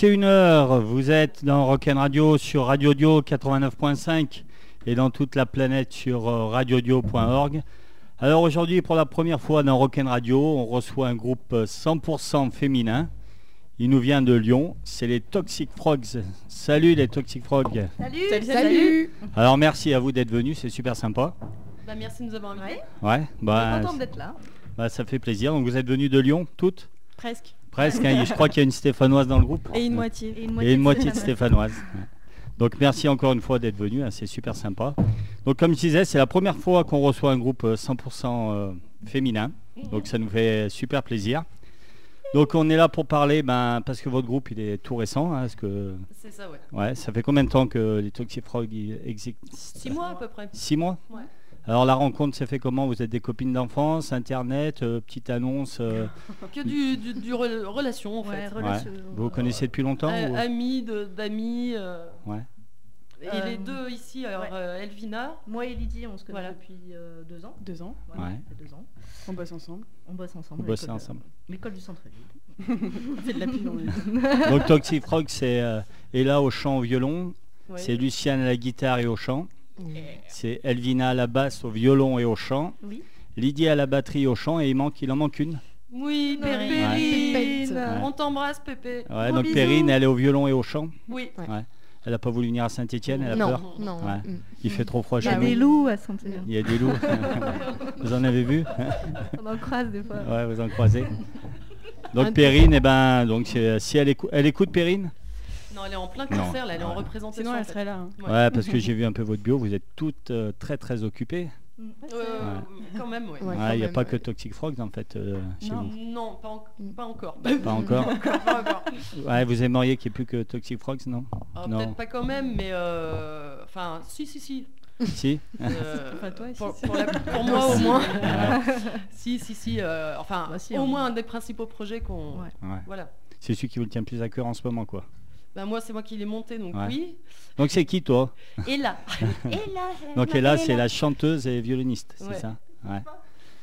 21h, vous êtes dans Rock'n Radio sur Radio Dio 89.5 et dans toute la planète sur euh, radiodio.org. Alors aujourd'hui, pour la première fois dans Rock'n Radio, on reçoit un groupe euh, 100% féminin. Il nous vient de Lyon, c'est les Toxic Frogs. Salut les Toxic Frogs. Salut, Salut, salut. Alors merci à vous d'être venus, c'est super sympa. Bah, merci de nous avoir invités. Ouais. Bah, Contente d'être là. bah, ça fait plaisir. Donc vous êtes venus de Lyon, toutes? Presque. Presque, hein, je crois qu'il y a une stéphanoise dans le groupe. Et une moitié. Et une moitié de stéphanoise. Donc merci encore une fois d'être venu, hein, c'est super sympa. Donc comme je disais, c'est la première fois qu'on reçoit un groupe euh, 100% euh, féminin. Donc ça nous fait super plaisir. Donc on est là pour parler, ben, parce que votre groupe il est tout récent. hein, que, C'est ça, ouais. ouais, ça fait combien de temps que les Toxic Frogs ils existent? Six mois à peu près. Six mois? Ouais. Alors la rencontre s'est fait comment? Vous êtes des copines d'enfance, internet, euh, petite annonce euh, Que du, du, du re- relation en Ouais, fait. relation. Vous vous connaissez depuis longtemps ou- Amis, de- d'amis. euh, Ouais. Et Euh, les deux ici, alors ouais. euh, Elvina. Moi et Lydie, on se connaît Voilà. depuis euh, deux ans. Deux ans. Voilà, Ouais. ça fait deux ans. On bosse ensemble. On bosse ensemble. Bossez l'école, ensemble. L'école du centre-ville. On fait de la pub en même temps. Donc Toxic Frog, c'est euh, Ella au chant au violon, Ouais. c'est Luciane à la guitare et au chant, c'est Elvina à la basse au violon et au chant, Oui. Lydie à la batterie et au chant et il, manque, il en manque une. Oui. Périne. Ouais. On t'embrasse, Pépé. Ouais, donc bisous. Perrine, elle est au violon et au chant. Oui. Ouais. Elle n'a pas voulu venir à Saint-Etienne, elle a non, peur. non. Ouais. mm. Il fait trop froid Il y chez a nous. des loups à saint Il y a des loups. vous en avez vu On en croise des fois. Ouais, vous en croisez. Donc Perrine, eh ben, donc, si elle, écou- elle écoute Perrine? Non, elle est en plein Non. concert, là, elle est en représentation. Sinon, en elle fait. serait là. hein. Ouais. Parce que j'ai vu un peu votre bio, vous êtes toutes euh, très très occupées. Mm. Euh, Quand même, ouais. Ouais. Ouais, quand Il n'y a même, pas ouais. que Toxic Frogs en fait euh, chez Non, vous. non, pas, en- Mm. pas encore. Pas encore. Pas encore. Ouais, vous aimeriez qu'il n'y ait plus que Toxic Frogs, non? Ah, Non. Peut-être pas quand même, mais euh, enfin, si, si, si. Si Euh, Enfin, toi, si, pour, si. pour la- pour moi au moins. Ouais, si, si, si. euh, enfin, Bah, si, au on- moins un des principaux projets qu'on. Ouais. ouais. Voilà. C'est celui qui vous tient plus à cœur en ce moment, quoi. Bah, moi, c'est moi qui l'ai monté, donc Ouais. oui. Donc c'est qui, toi? Et là. Donc Ella, c'est la chanteuse et violoniste, c'est Ouais. ça? Ouais.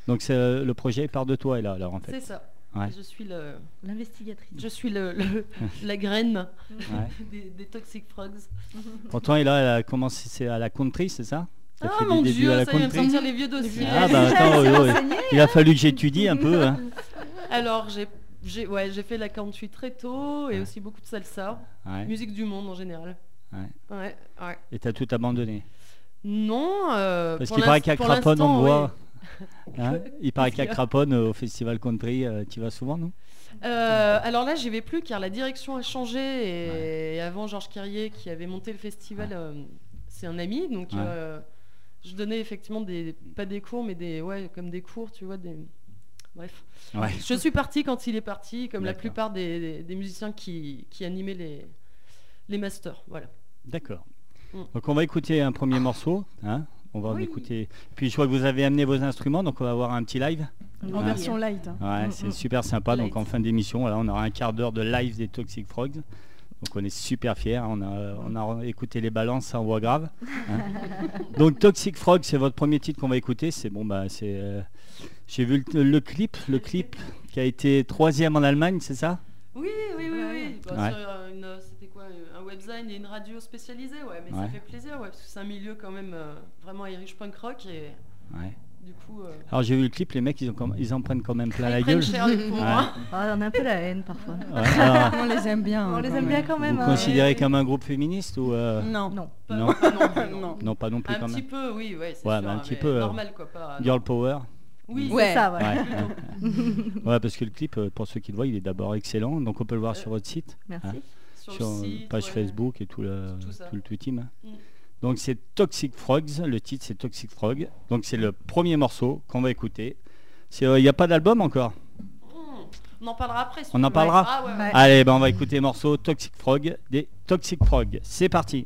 Donc c'est, euh, le projet part de toi, Ella, alors en fait. C'est ça. Ouais. Je suis le, L'investigatrice. je suis le, le- la graine Ouais. des, des Toxic Frogs. Pourtant, Ella, elle a commencé c'est à la country, c'est ça? Ah fait mon dieu, à la ça vient sentir les vieux dossiers. Ah bah attends, oui, oui. il a fallu que j'étudie un peu. hein. Alors, j'ai j'ai ouais, j'ai fait la country très tôt et Ouais. aussi beaucoup de salsa, Ouais. musique du monde en général. Ouais. Et t'as tout abandonné? Non, euh, Parce qu'il paraît qu'à Craponne, on voit. Hein? Il paraît qu'à Craponne, euh, au festival country, euh, tu vas souvent, non? Euh, alors là, j'y vais plus car la direction a changé et, avant Georges Carrier qui avait monté le festival, c'est un ami, donc je donnais effectivement des pas des cours, mais des ouais comme des cours, tu vois, des bref. Ouais. Je suis partie quand il est parti, comme la plupart des, des- des musiciens qui, qui animaient les les masters, voilà. D'accord. Mm. Donc on va écouter un premier morceau. Hein on va en Oui. écouter. Puis je vois que vous avez amené vos instruments, donc on va avoir un petit live. En Ouais. version light. hein. Ouais, Mm, c'est mm. super sympa. Donc en fin d'émission, voilà, on aura un quart d'heure de live des Toxic Frogs. Donc on est super fiers. On a, on a écouté les balances en voix grave. hein. donc Toxic Frog, c'est votre premier titre qu'on va écouter. C'est bon, bah c'est. euh, J'ai vu le, le clip, le clip qui a été troisième en Allemagne, c'est ça? Oui, oui, oui, oui. Bah, Ouais. euh, euh, C'était quoi euh, Un webzine et une radio spécialisée, ouais. Mais Ouais. ça fait plaisir, ouais, parce que c'est un milieu quand même euh, vraiment Irish punk rock et Ouais. du coup. euh, Alors j'ai vu le clip, les mecs ils, ont comme- ils en prennent quand même plein la ils gueule. cher pour Ouais. moi. Ah, on a un peu la haine parfois. Ouais, alors, On les aime bien. On hein, les aime bien quand même. vous hein. considérez ouais. comme un groupe féministe ou euh, Non. Non. Pas- Non. pas non, plus, non. Non. non pas non plus Un quand petit même. peu, oui, ouais, c'est Ouais, sûr, mais un hein, petit peu, normal quoi, pas. Girl Power. Oui, C'est ça, ouais. Ouais, parce que le clip, euh, pour ceux qui le voient, il est d'abord excellent. Donc on peut le voir Euh, sur votre site, Merci. Hein sur, sur euh, site, page ouais. Facebook et tout le, Tout ça. tout le, tout le team. hein. Mm. Donc c'est Toxic Frogs, le titre c'est Toxic Frog. Donc c'est le premier morceau qu'on va écouter. Il n'y a pas d'album encore? Hmm, On en parlera après. si On en parlera? Ah, ouais, ouais. Ouais. Allez, ben on va écouter le morceau Toxic Frog des Toxic Frog. C'est parti.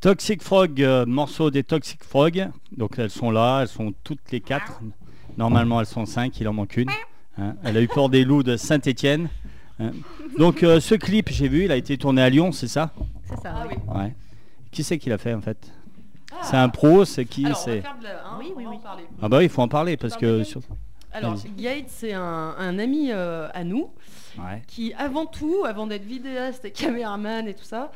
Toxic Frog, euh, morceau des Toxic Frog. Donc elles sont là, elles sont toutes les quatre. Normalement elles sont cinq, il en manque une. Hein. Elle a eu peur des loups de Saint-Étienne. Donc euh, ce clip, j'ai vu, il a été tourné à Lyon, c'est ça? C'est ça. Ah oui. Ouais. Qui c'est qui l'a fait en fait? Ah. C'est un pro, c'est qui Alors, on va c'est? faire de la- hein, Oui, oui, on va en oui. parler. Ah bah oui, il faut en parler parce que sur- Alors. Gates, c'est un, un ami euh, à nous ouais. qui, avant tout, avant d'être vidéaste et caméraman et tout ça,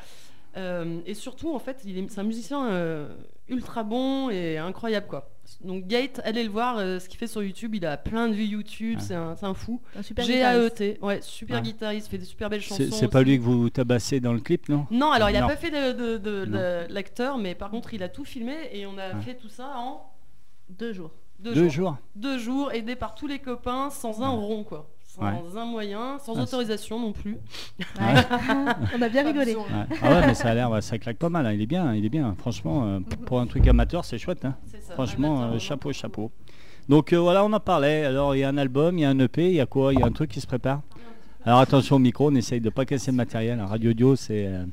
euh, et surtout, en fait, il est, c'est un musicien euh, ultra bon et incroyable, quoi. Donc, Gate, allez le voir, euh, ce qu'il fait sur YouTube, il a plein de vues YouTube, Ouais. c'est un, c'est un fou. Un super guitariste. G-A-E-T, ouais, super Ouais. guitariste, fait des super belles chansons. C'est c'est pas lui que vous tabassez dans le clip, non? Non, alors il a Non. pas fait de, de- de- Non. de l'acteur, mais par contre, il a tout filmé et on a Ouais. fait tout ça en Deux jours. deux, Deux jours. jours. Deux jours, aidé par tous les copains, sans un rond, quoi. Sans Ouais. un moyen, sans Ah, autorisation non plus. Ouais. On a bien Pas rigolé. Ah ouais, mais ça a l'air, ça claque pas mal. hein. Il est bien, il est bien. Franchement, euh, pour un truc amateur, c'est chouette. hein. Ça, Franchement, amateur, euh, chapeau, chapeau. Donc euh, voilà, on en parlait. Alors il y a un album, il y a un EP, il y a quoi? Il y a un truc qui se prépare? Alors attention au micro, on essaye de pas casser le matériel. Radio Audio, c'est euh,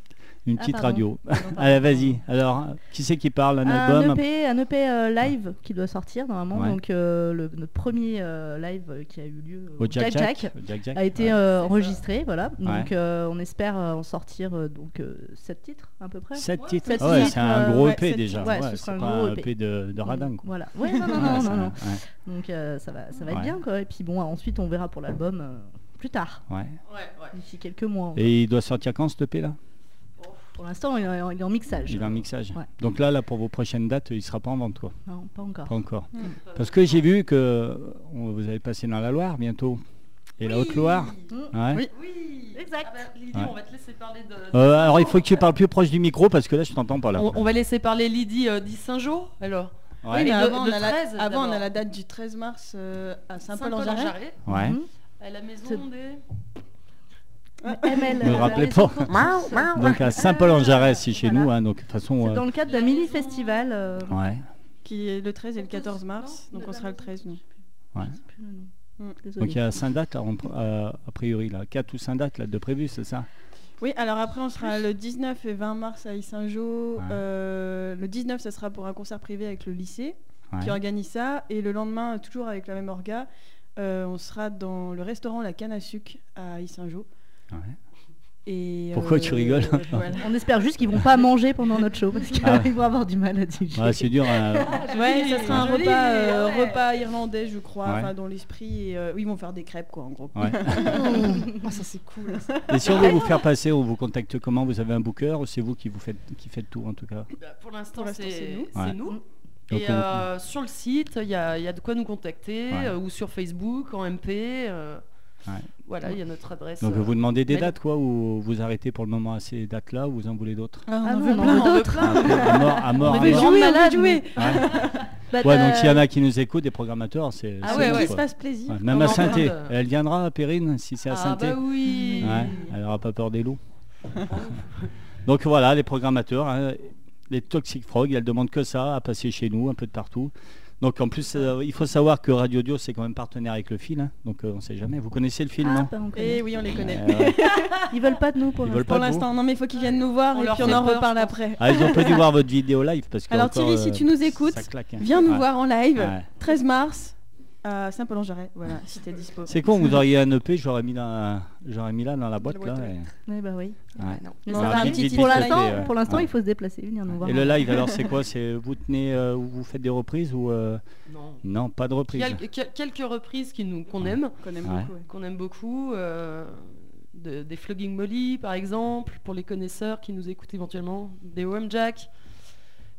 une Ah, petite radio. Allez, vas-y. Alors, qui c'est qui parle Un, Un album EP, un EP euh, live qui doit sortir normalement. Ouais. Donc euh, le, notre premier euh, live qui a eu lieu au Jack Jack Jack, au Jack Jack, a été ouais. euh, C'est ça. enregistré, voilà. Ouais. Donc euh, on espère en sortir euh, donc euh, sept titres à peu près. Sept Ouais, titres. sept Ah ouais, titres, c'est un gros ouais, EP déjà. titres. Ouais, ce c'est sera un gros un EP. EP de, de radin. quoi. Voilà. Ouais, non, non, non, non, non. Donc ça va, ça va être bien quoi. Et puis bon, ensuite on verra pour l'album plus tard, ouais. d'ici quelques mois. Et il doit sortir quand ce EP là? Pour l'instant, il est en- il est en mixage. Il est en mixage. Ouais. Donc là, là, pour vos prochaines dates, il sera pas en vente, quoi. Non, pas encore. Pas encore. Mm. Parce que j'ai vu que on- vous allez passer dans la Loire bientôt. Et la Haute-Loire. Mm. Ouais. Oui. Oui, Exact. Ah bah, Lydie, Ouais. on va te laisser parler de. Euh, alors il faut que tu parles plus proche du micro parce que là je t'entends pas là. On, on va laisser parler Lydie euh, d'Issingeau, alors. Ouais. Oui, mais avant, on a, la, 13 avant, on a d'abord. la date du 13 mars euh, à Saint-Paul-en-Jarret. Ouais. Mhm. à la maison des. ML. Me rappelez pas. Donc à Saint-Paul-en-Jarret, c'est chez Voilà. nous. hein, donc de toute façon. C'est euh, dans le cadre d'un mini festival. euh, Ouais. Qui est le 13 et le 14 mars. Donc on sera le maison 13, nous. ouais. je sais plus le nom. Mm. Donc il y a 5 dates en- euh, a priori là. 4 ou 5 dates là de prévues, c'est ça? Oui, alors après, on sera le 19 et 20 mars à Issingeau. Ouais. Euh, le 19, ça sera pour un concert privé avec le lycée qui organise ça. Et le lendemain, toujours avec la même orga, euh, on sera dans le restaurant La Canne à Sucre à Issingeau. Ouais. Et, Pourquoi tu rigoles voilà. On espère juste qu'ils vont pas manger pendant notre show parce qu'ils Ah ouais. vont avoir du mal à digérer. Ouais, c'est dur. hein. Ouais, ça sera un Joli, repas, euh, ouais. repas irlandais, je crois, enfin, dans l'esprit. Euh, oui, ils vont faire des crêpes, quoi, en gros. Ouais. Ah, ça, c'est cool. Et si on veut vous faire passer, on vous contacte comment? Vous avez un booker ou c'est vous qui vous faites qui faites tout en tout cas? Bah, pour l'instant, c'est nous. c'est Et euh, sur le site, il y a, il y a de quoi nous contacter, Ouais. euh, ou sur Facebook, en MP. Euh, Ouais. Voilà, il y a notre adresse. Donc euh, vous demandez des mail. dates quoi ou vous arrêtez pour le moment à ces dates là ou vous en voulez d'autres Ah, Ah en non, veut on en plein. on veut plein. À mort, à mort, On à veut mort. jouer, on veut malade, jouer. mais- Ouais. Bah, donc s'il y en a qui nous écoutent, des programmateurs, c'est Ah ouais, ouais. Se fasse plaisir. Ouais, Même On à de- Elle viendra, Perrine, si c'est à Ah Sainté bah oui. Ouais, elle aura pas peur des loups. Donc voilà, les programmateurs, hein, les Toxic Frog, elles demandent que ça, à passer chez nous, un peu de partout. Donc en plus, euh, il faut savoir que Radio Dio, c'est quand même partenaire avec le film, hein, donc euh, on sait jamais. Vous connaissez le film, Ah, non bah. Et oui, on les connaît. Euh, ouais. Ils veulent pas de nous pour l'instant. non mais il faut qu'ils viennent nous voir On et puis on en reparle après. Ah, ils ont pas dû voir votre vidéo live parce que Alors encore, Thierry, si euh, tu nous écoutes, claque, hein. viens nous Ouais. voir en live, Ouais. 13 mars à Saint-Paul-en-Jarret. Voilà, si t'es dispo. C'est con, vous auriez un EP, j'aurais mis, là, j'aurais mis là dans la boîte. là, ouais. et- Ouais, bah oui. ouais. Mais Non, ça bah, un petit vite, Pour l'instant, vite, ouais. pour l'instant, Ouais. il faut se déplacer, venir nous voir. Et le live, alors c'est quoi C'est vous tenez, euh, ou vous faites des reprises ou euh, Non. non, pas de reprises. Quel- quel- quelques reprises qui nous qu'on Ouais. aime, Qu'on aime Ouais. beaucoup. ouais. qu'on aime beaucoup. euh, de- des Flogging Molly, par exemple, pour les connaisseurs qui nous écoutent éventuellement, des OM Jack,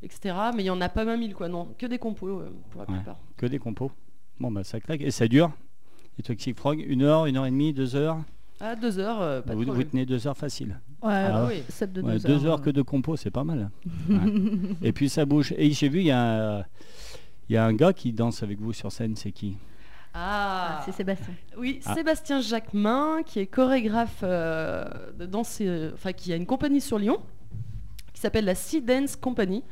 etc. Mais il y en a pas 20 000, quoi. Non, que des compos euh, pour la Ouais. plupart. Que des compos. Bon bah ça claque et ça dure. Les Toxic Frog, une heure, une heure et demie, deux heures. À deux heures, euh, pas de vous, vous problème. tenez deux heures facile. Ouais, Ah oui. 7 de Ouais, 2 deux heures que de compos, c'est pas mal. Ouais. et puis ça bouge. Et j'ai vu, il y, a un- il y a un gars qui danse avec vous sur scène, c'est qui? Ah, Ah, c'est Sébastien. Oui, Ah. Sébastien Jacquemin, qui est chorégraphe euh, de danse, euh, enfin qui a une compagnie sur Lyon, qui s'appelle la Sea Dance Company.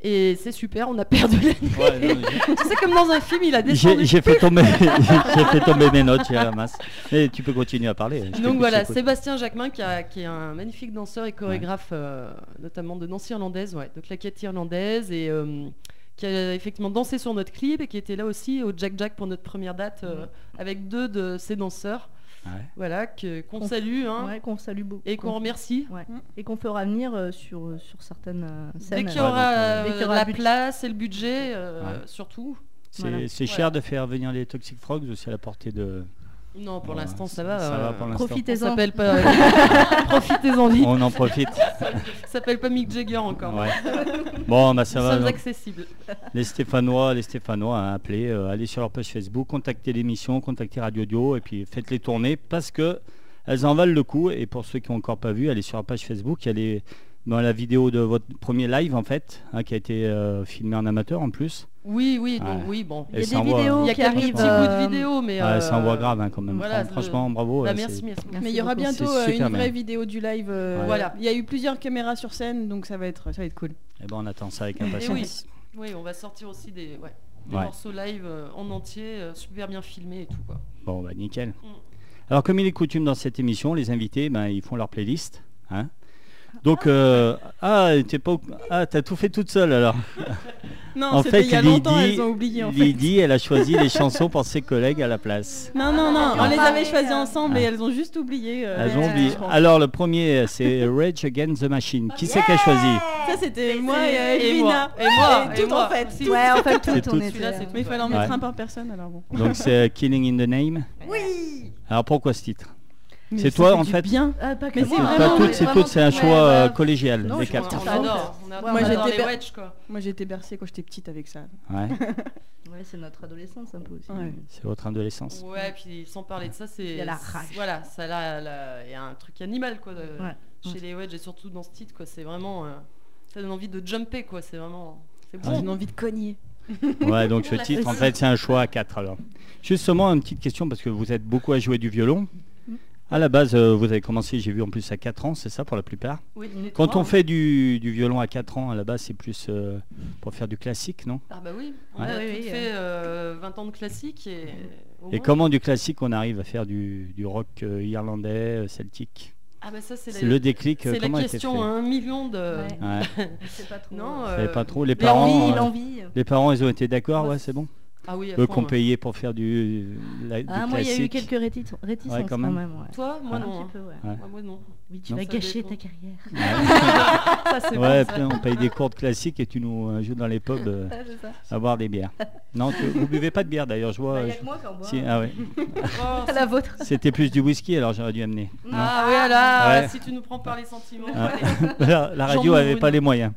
Et c'est super, on a perdu la Ouais, non, j'ai- C'est comme dans un film, il a descendu. j'ai fait tomber, j'ai fait tomber mes notes, j'ai la masse. Mais tu peux continuer à parler. je Donc voilà. Sébastien Jacquemin qui, a- qui est un magnifique danseur et chorégraphe, euh, notamment de danse irlandaise, ouais, de claquettes irlandaises, et euh, qui a effectivement dansé sur notre clip et qui était là aussi au Jack Jack pour notre première date euh, avec deux de ses danseurs. Voilà, que- qu'on Qu'on- salue hein, Ouais, qu'on salue beaucoup. et qu'on remercie. Ouais. Et qu'on fera venir euh, sur, euh, sur certaines euh, Dès scènes. qu'il y Ouais, aura donc, euh, Dès qu'il y aura la place et le budget, euh, Ouais. surtout. C'est Voilà. c'est cher de faire venir les Toxic Frogs c'est à la portée de. Non, pour l'instant, ça va. ça va euh, pour l'instant. On Profitez-en. s'appelle pas. Profitez-en vite. On en profite. Ça s'appelle pas Mick Jagger encore. Ouais. Bon, bah ça Nous va. sommes donc. accessibles. Les Stéphanois, les Stéphanois, hein, appelez, euh, allez sur leur page Facebook, contactez l'émission, contactez Radio Dio et puis faites les tournées parce que elles en valent le coup. Et pour ceux qui n'ont encore pas vu, allez sur leur page Facebook. Il y a les- dans la vidéo de votre premier live en fait, hein, qui a été euh, filmé en amateur en plus. Oui, oui, donc Ouais. oui, bon. Il y Et a des envoie- vidéos Il y a qui quelques arrivent. petits bouts euh, de vidéos, mais. Ouais, ça envoie euh, grave hein, quand même. voilà, Franchement, bravo. bah, ouais, merci, merci. Merci Mais il y aura bientôt euh, une vraie bien. vidéo du live. euh, Ouais. Voilà. Il y a eu plusieurs caméras sur scène, donc ça va être, ça va être cool. Eh ben, on attend ça avec Et impatience. oui, oui, on va sortir aussi des, ouais, des Ouais. morceaux live euh, en entier, euh, super bien filmés et tout quoi. Bon, bah nickel. Mm. Alors, comme il est coutume dans cette émission, les invités, ben, ils font leur playlist. Hein Donc, euh, ah, t'es pas, au- ah, t'as tout fait toute seule alors. Non, En c'était fait, il y a Lydie- longtemps, elles ont oublié en fait. Lydie, elle a choisi les chansons pour ses collègues à la place. Non, non, non, on Ah. les avait choisis ensemble Ah. et elles ont juste oublié. euh, Elles ont oublié. Alors, le premier, c'est Rage Against the Machine. Qui c'est qui a choisi Ça, c'était moi et euh, Et Elvina. moi, et moi, Et et tout moi. en fait. Si. tout. Ouais, en fait, C'est tout, tout. on était. Euh, tout. Mais il fallait en Ouais. mettre un par personne alors bon. Donc, c'est Killing in the Name. Oui Alors, pourquoi ce titre? C'est toi, en fait bien. Ah, pas que c'est vraiment- Pas toutes, c'est vraiment toutes, c'est un choix ouais, euh, bah, collégial je quatre. On adore, Moi, on adore j'étais les per- Wedge quoi. Moi j'ai été bercée quand j'étais petite avec ça. Ouais, Ouais, c'est notre adolescence un peu aussi. Ouais. c'est votre adolescence. Ouais, puis sans parler de ça, c'est. Il y a la rage. Voilà, ça là, là, il y a un truc animal quoi. de- Ouais. Chez les Wedge et surtout dans ce titre quoi, c'est vraiment. euh, ça donne envie de jumper quoi, c'est vraiment. C'est J'ai bon. une envie de cogner. Ouais, donc ce titre, en fait, c'est un choix à 4 alors. Justement, une petite question, parce que vous êtes beaucoup à jouer du violon. À la base, euh, vous avez commencé, j'ai vu en plus à 4 ans, c'est ça pour la plupart Oui, Quand on hein. fait du, du violon à 4 ans, à la base, c'est plus euh, pour faire du classique, non Ah bah oui, on Ouais. a Oui, toutes oui, fait euh, 20 ans de classique et. comment du classique on arrive à faire du, du rock euh, irlandais, euh, celtique Ah bah ça c'est le déclic, euh, C'est la question à un million de. Ouais. Ouais, C'est pas trop. Non, euh, pas trop. Les parents, L'envie, euh, l'envie. les parents, ils ont été d'accord, Ouais, ouais, c'est bon. Ah oui, à Eux fond, qu'on ouais. payait pour faire du, la- du Ah, moi, il y a eu quelques rétic- réticences Ouais, quand quand même. même. ouais. Toi, moi Un non. petit hein. peu, ouais. Ouais. Ah, moi non. Oui, tu Non. vas Ça gâcher dépend. ta carrière. Ça c'est Ouais, bon, puis ça. on paye des cours de classique et tu nous euh, joues dans les pubs euh, Ah, à boire des bières. Non, tu- vous buvez pas de bière d'ailleurs, je vois. Bah, euh, moi si- ah ouais. Oh, La vôtre. C'était plus du whisky, alors j'aurais dû amener. Ah oui, là, Ouais. si tu nous prends par les sentiments. Ah. la, radio avait pas les moyens.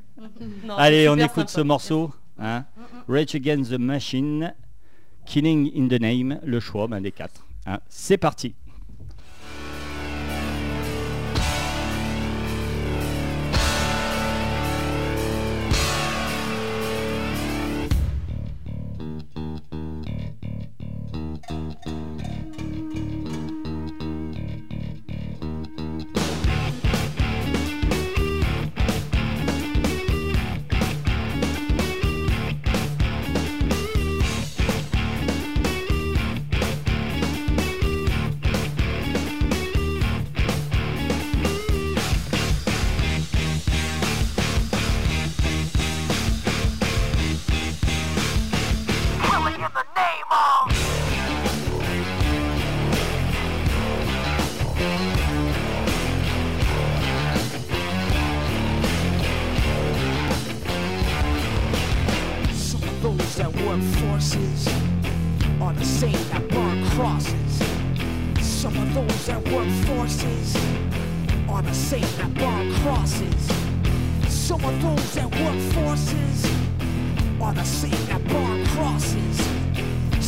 Allez, on écoute ce morceau. Hein? Rage Against the Machine, Killing in the Name, le choix ben, des quatre. Hein, C'est parti.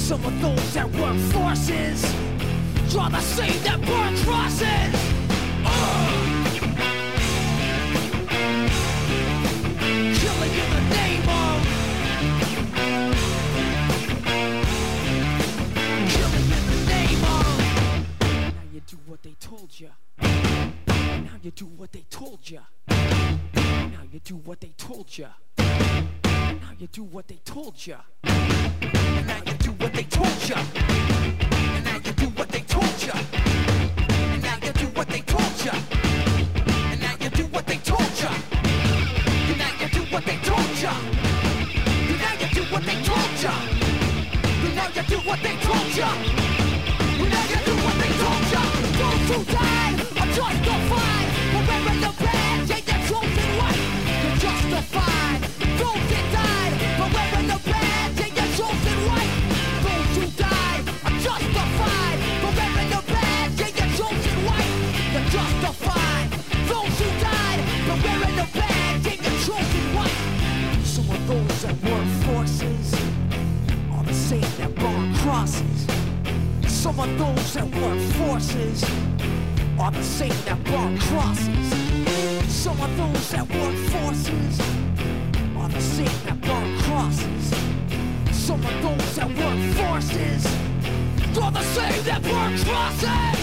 Some of those that work forces draw the same that burn crosses. Uh. Killing in the name of Killing in the name of. Now you do what they told. Now you do what they told you. Now you do what they told you. Now you do what they told ya. And now you do what they told ya. And now you do what they told ya. And now you do what they told ya. And now you do what they told ya. And now you do what they told ya. And now you do what they told ya. And now you do what they told ya. And now you do what they told ya. Those who died are justified. For wearing the badge, burn crosses. Some of those that work forces are the same that burn crosses. Some of those that work forces are the same that burn crosses. Some of those that work forces are the same that burn crosses.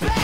back.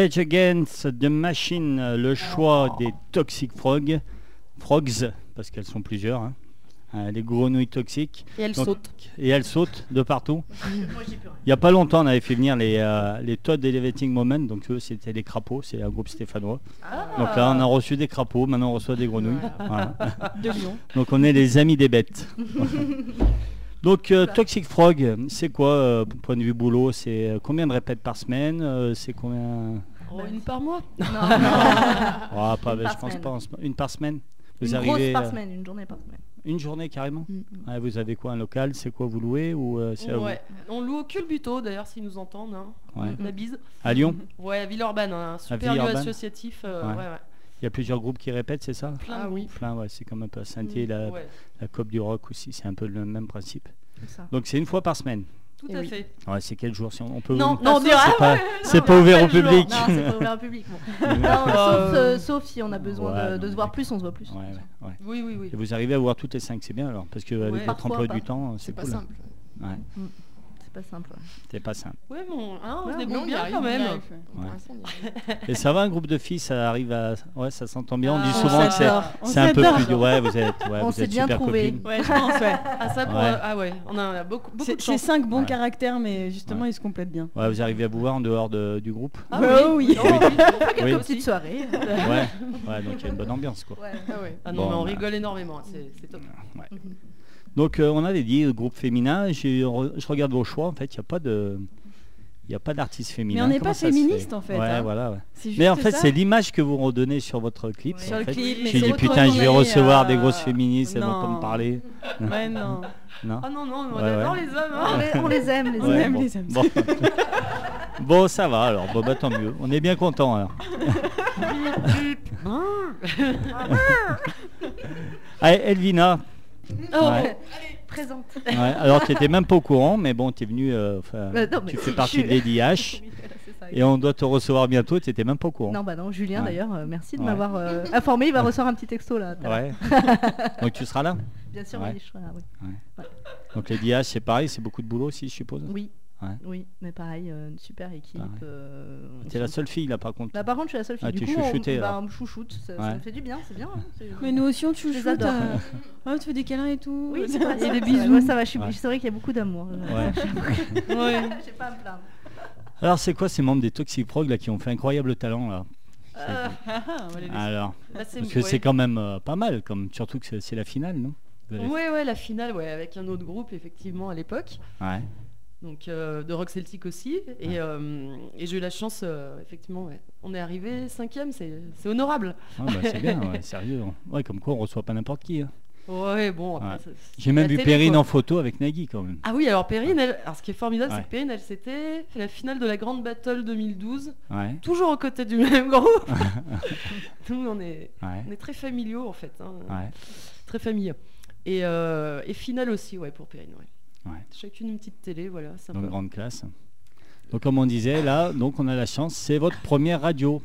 Rage Against the Machine, le choix des Toxic Frogs, Frogs, parce qu'elles sont plusieurs, hein. Euh, les grenouilles toxiques. Et elle Donc- saute. Et elles sautent de partout. Il n'y a pas longtemps, on avait fait venir les, euh, les Todd Elevating Moment, donc eux c'était des crapauds, c'est un groupe stéphanois. Donc là on a reçu des crapauds, maintenant on reçoit des grenouilles. Voilà. De Lyon. Donc on est les amis des bêtes. Donc euh, Toxic Frog, c'est quoi, euh, point de vue boulot? C'est euh, combien de répètes par semaine? Euh, C'est combien? Oh, une par mois Ah, pas, Une je par pense semaine. pas. Une par semaine Vous Une arrivez grosse par euh, semaine, une journée par semaine. Une journée carrément Mm. Ouais, Vous avez quoi un local C'est quoi vous louez ou euh, c'est Ouais. On loue au Culbuto d'ailleurs s'ils nous entendent. hein. Ouais. La bise. À Lyon Ouais, à Villeurbanne, un super lieu Villeurbanne associatif. euh, Ouais. ouais, ouais. Il y a plusieurs groupes qui répètent, c'est ça? Plein Ah oui. Plein, ouais, c'est comme un peu à Saint-Dié, la, Ouais, la COP du rock aussi, c'est un peu le même principe. Ça. Donc c'est une fois par semaine. Tout Et à oui. fait. Ouais, c'est quel jour si on, peut Non, Non, on pas dira- sauf- C'est pas, pas ouvert au public. Non, c'est pas ouvert au public. bon. Non, Euh, sauf, euh, sauf si on a besoin Ouais, de, non, de mais se voir plus, on se voit plus. Ouais, ouais, ouais. Oui, oui, oui. Et vous arrivez à voir toutes les cinq, c'est bien alors, parce que avec votre emploi pas. du temps, c'est pas cool. simple. Ouais. C'est pas simple. ouais. C'était pas simple. Ouais, bon, hein, on Ouais, se débrouille bien quand même. arrive. Ouais. Et ça va, un groupe de filles, ça arrive à. Ouais, ça s'entend bien. On dit Ah, on souvent que c'est. C'est un peu plus dur. Ouais, vous êtes, ouais, On vous s'est êtes bien super trouvés. copines. Ouais, je pense, ouais. Ah, ça pour. Ouais. euh, Ah ouais, on a beaucoup, beaucoup C'est de c'est cinq bons Ouais. caractères, mais justement, Ouais. ils se complètent bien. Ouais, vous arrivez à vous voir en dehors de- du groupe Ah Oh oui. Oh oui, quelques Petite aussi. soirée. Ouais, ouais, donc il y a une bonne ambiance quoi. Ah ouais. Ah non, Bon, mais on bah. rigole énormément, c'est c'est top. Donc euh, on avait dit groupe féminin, re- je regarde vos choix, en fait, il n'y a pas de. Il n'y a pas d'artiste féminin. on n'est pas féministe, fait en fait, Ouais, hein. voilà. ouais. C'est Mais en fait, c'est l'image que vous redonnez sur votre clip. Ouais. en sur le fait. clip. mais dit retourné, putain, je vais recevoir des euh, grosses féministes, elles vont pas me parler. Ouais, non. Non Ah non, non, on adore ouais. les hommes. On Hein. les, on les aime, les On aime. aime bon. les hommes. Bon. Bon, ça va alors. Bon, bah, tant mieux. On est bien content alors. Allez, Elvina. Oh, Ouais. présente. Ouais, alors, tu n'étais même pas au courant, mais bon, tu es venu. euh, enfin, Bah, non, tu fais partie suis- de Lady H. Oui, voilà, c'est ça. Et on doit te recevoir bientôt. Tu n'étais même pas au courant. Non, bah non, Julien Ouais. d'ailleurs, euh, merci de Ouais. m'avoir euh, informé. Il va recevoir un petit texto là. Ouais. Donc tu seras là. Bien sûr, Ouais. oui, je serai là, oui. Donc Lady H, c'est pareil, c'est beaucoup de boulot aussi, je suppose. Oui. Ouais. Oui, mais pareil, euh, une super équipe. Pareil. euh, T'es la se- seule fille là, par contre. Bah, par contre, je suis la seule fille. Ah, du t'es coup, on, bah, me chouchoute. Ça, me fait du bien, c'est bien. hein, Mais nous aussi, on te Je les chouchoute. adore. euh, Oh, tu fais des câlins et tout. Oui, c'est vrai, Et des bisous. ça va, je suis- Ouais. vrai qu'il y a beaucoup d'amour. Ouais. Ouais. J'ai pas à me plaindre. Alors c'est quoi ces membres des Toxic Prog là qui ont fait incroyable talent là? Euh, Ah, ah. Alors, Là, c'est parce que ouais. c'est quand même euh, pas mal, comme surtout que c'est- la finale, non? Ouais, ouais, la finale, ouais, avec un autre groupe, effectivement, à l'époque. Ouais. Donc, euh, de rock celtique aussi. Et, euh, et j'ai eu la chance, euh, effectivement, ouais. On est arrivé cinquième, c'est honorable. Ah, bah, c'est bien, ouais, sérieux. Ouais, comme quoi on reçoit pas n'importe qui. hein. Ouais, bon. Ouais. J'ai même vu télé, Perrine quoi. en photo avec Nagui quand même. Ah oui, alors Perrine, elle, alors ce qui est formidable, Ouais. c'est que Perrine, elle s'était fait la finale de la Grande Battle 2012, Ouais. toujours aux côtés du même groupe. Nous, on est, on est très familiaux en fait, hein, très famille. Et, euh, et finale aussi, ouais, pour Perrine. Ouais. Ouais. Chacune une petite télé, voilà, sympa. Donc grande classe. Donc comme on disait là, donc on a la chance, c'est votre première radio.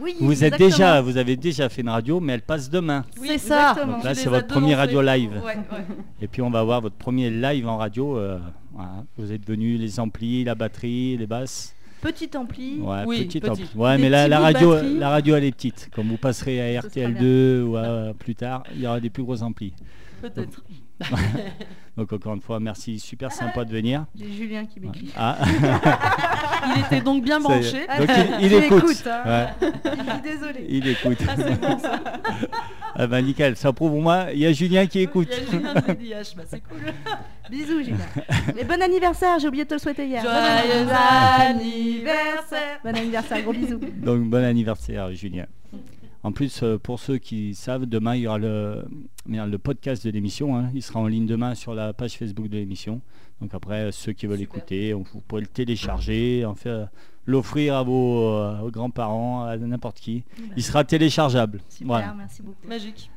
Oui, Vous êtes exactement. déjà, vous avez déjà fait une radio, mais elle passe demain. Oui, C'est ça. exactement. Donc là, c'est votre premier radio live. Ouais, ouais. Et puis on va avoir votre premier live en radio. euh, voilà. Vous êtes venu les amplis, la batterie, les basses. Petit ampli. Ouais, Oui, petit petit. ampli. Ouais, Des mais la, radio, batterie. la radio elle est petite. Comme vous passerez à Ce sera RTL2 ou à- plus tard, il y aura des plus gros amplis. Peut-être. Donc encore une fois, merci, super sympa de venir. J'ai Julien qui m'écrit. Ah, Il était donc bien est. branché. Donc il, écoute. hein. Ouais, Il dit désolé. il écoute. Ah, c'est bon ça. Ah bah nickel, ça prouve au moins, il y a Julien qui écoute. Il y a Julien de DDH, bah, c'est cool. Bisous, Julien. Et bon anniversaire, j'ai oublié de te le souhaiter hier. Joyeux Bon anniversaire. Bon anniversaire, gros bisous. Donc bon anniversaire Julien. En plus, euh, pour ceux qui savent, demain il y aura le, merde, le podcast de l'émission. hein. Il sera en ligne demain sur la page Facebook de l'émission. Donc après, ceux qui veulent Super. écouter, on- vous pourrez le télécharger, en faire l'offrir à vos, euh, aux grands-parents, à n'importe qui. Il sera téléchargeable. Super, Voilà. merci beaucoup. Magique.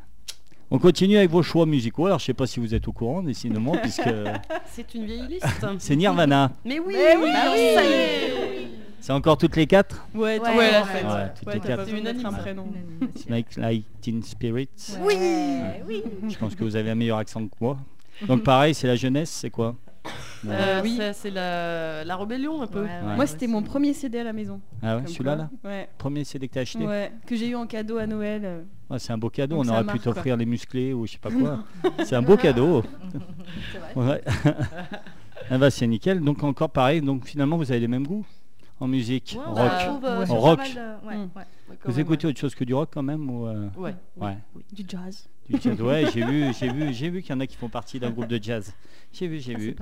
On continue avec vos choix musicaux. Alors je sais pas si vous êtes au courant, décidément, puisque C'est une vieille liste. c'est Nirvana. Mais oui, Mais oui, bah ça y est. C'est encore toutes les quatre Ouais, Ouais, ouais, la fête. Ouais, ouais, toutes les quatre. un Unanime, ça. prénom. Animation. Like Light Teen Spirits. Oui, oui. Je pense que vous avez un meilleur accent que moi. Donc pareil, c'est la jeunesse, c'est quoi? Bon. Euh, Oui. C'est la, la rébellion un peu. Ouais, Ouais. Moi, c'était mon premier CD à la maison. Ah ouais, celui-là là? Ouais. Premier CD que t'as acheté? Ouais, que j'ai eu en cadeau à Noël. Ouais, C'est un beau cadeau, Donc on aurait pu t'offrir les musclés ou je sais pas quoi. C'est un beau cadeau. C'est vrai. Ah bah c'est nickel. Donc encore pareil, donc finalement vous avez les mêmes goûts? En musique, Ouais, rock. bah, trouve, euh, Rock. mal de- ouais, Mm. ouais. Ouais, quand Vous même, écoutez autre chose que du rock quand même ou euh, Ouais. ouais. Ouais. Du jazz. Du jazz. Ouais, j'ai vu, j'ai vu, j'ai vu qu'il y en a qui font partie d'un groupe de jazz. J'ai vu, j'ai Ah, vu.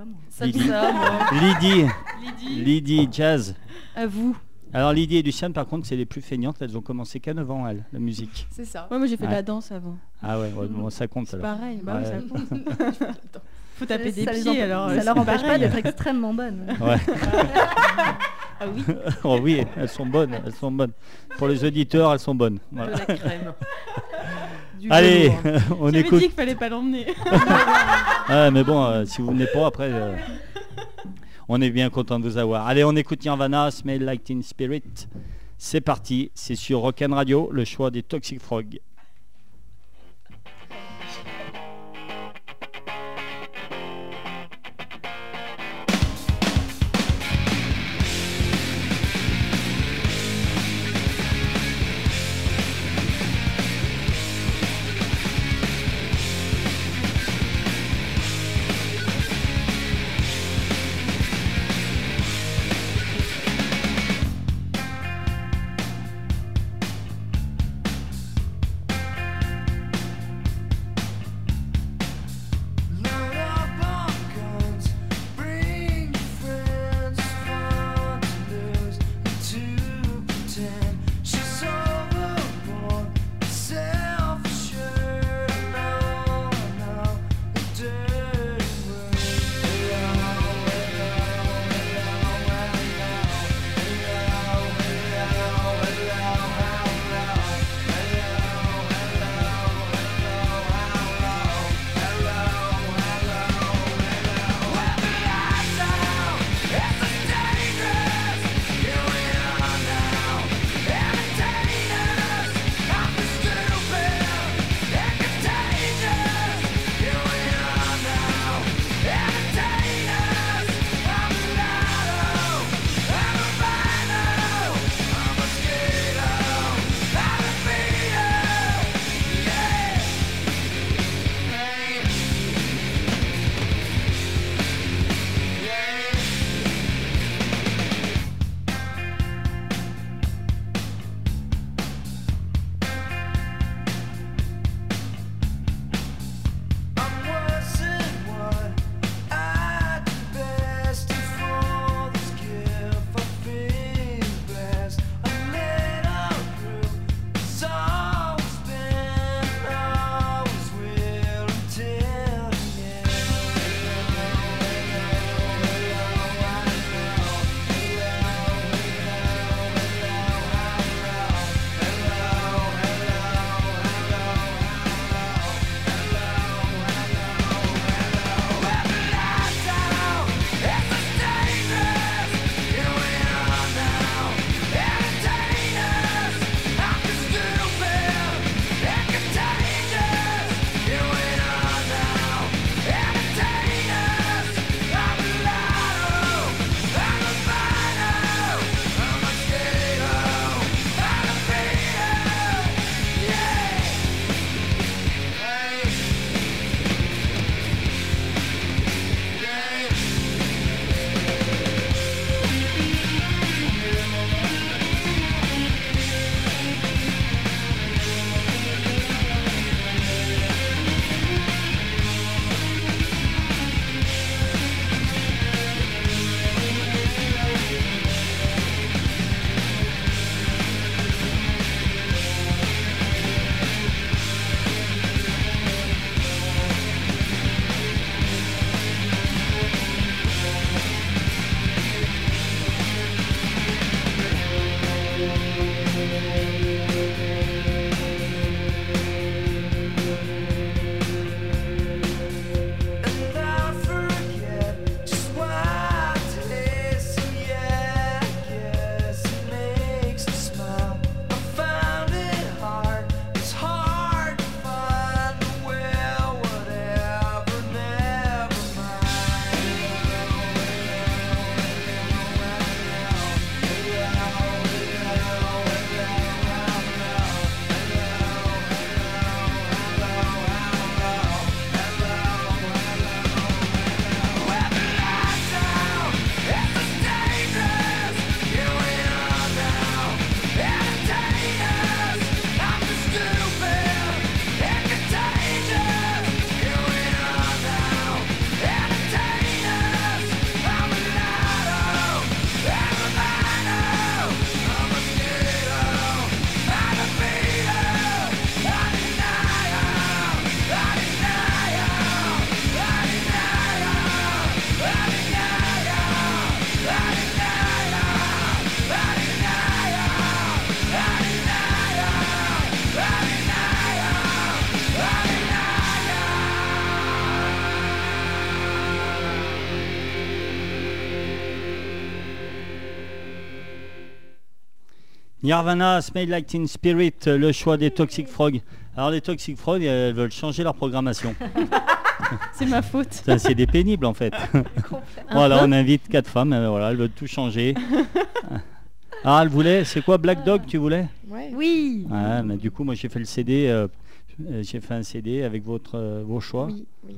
Lydie, Lydie. Lydie Jazz. À vous. Alors Lydie et Luciane par contre c'est les plus feignantes, elles ont commencé qu'à 9 ans elles, la musique. C'est ça. Ouais, moi j'ai fait Ouais. de la danse avant. Ah ouais, ouais, bon, ça compte alors. pareil, bah ça compte. Faut taper des pieds alors. Ça leur empêche pas pareil. d'être extrêmement bonnes. Ouais. Ah oui. oh oui, elles sont bonnes, elles sont bonnes. Pour les auditeurs, elles sont bonnes. De Voilà. la crème. Du Allez, velours. on écoute. dit qu'il fallait pas l'emmener. Ah, mais bon, euh, si vous venez pas après, euh, on est bien content de vous avoir. Allez, on écoute Nirvana, Smell Like Teen Spirit. C'est parti, c'est sur Rock'n Radio, le choix des Toxic Frog. Nirvana, Smell Like Teen Spirit, euh, le choix des Toxic Frog. Alors les Toxic Frog, elles veulent changer leur programmation. C'est ma faute. C'est des pénibles en fait. voilà, on invite quatre femmes, euh, voilà, elles veulent tout changer. Ah, elle voulait, c'est quoi Black Dog tu voulais? Ouais. Oui. Ouais, mais du coup, moi j'ai fait le CD, euh, euh, j'ai fait un CD avec votre, euh, vos choix. Oui, oui,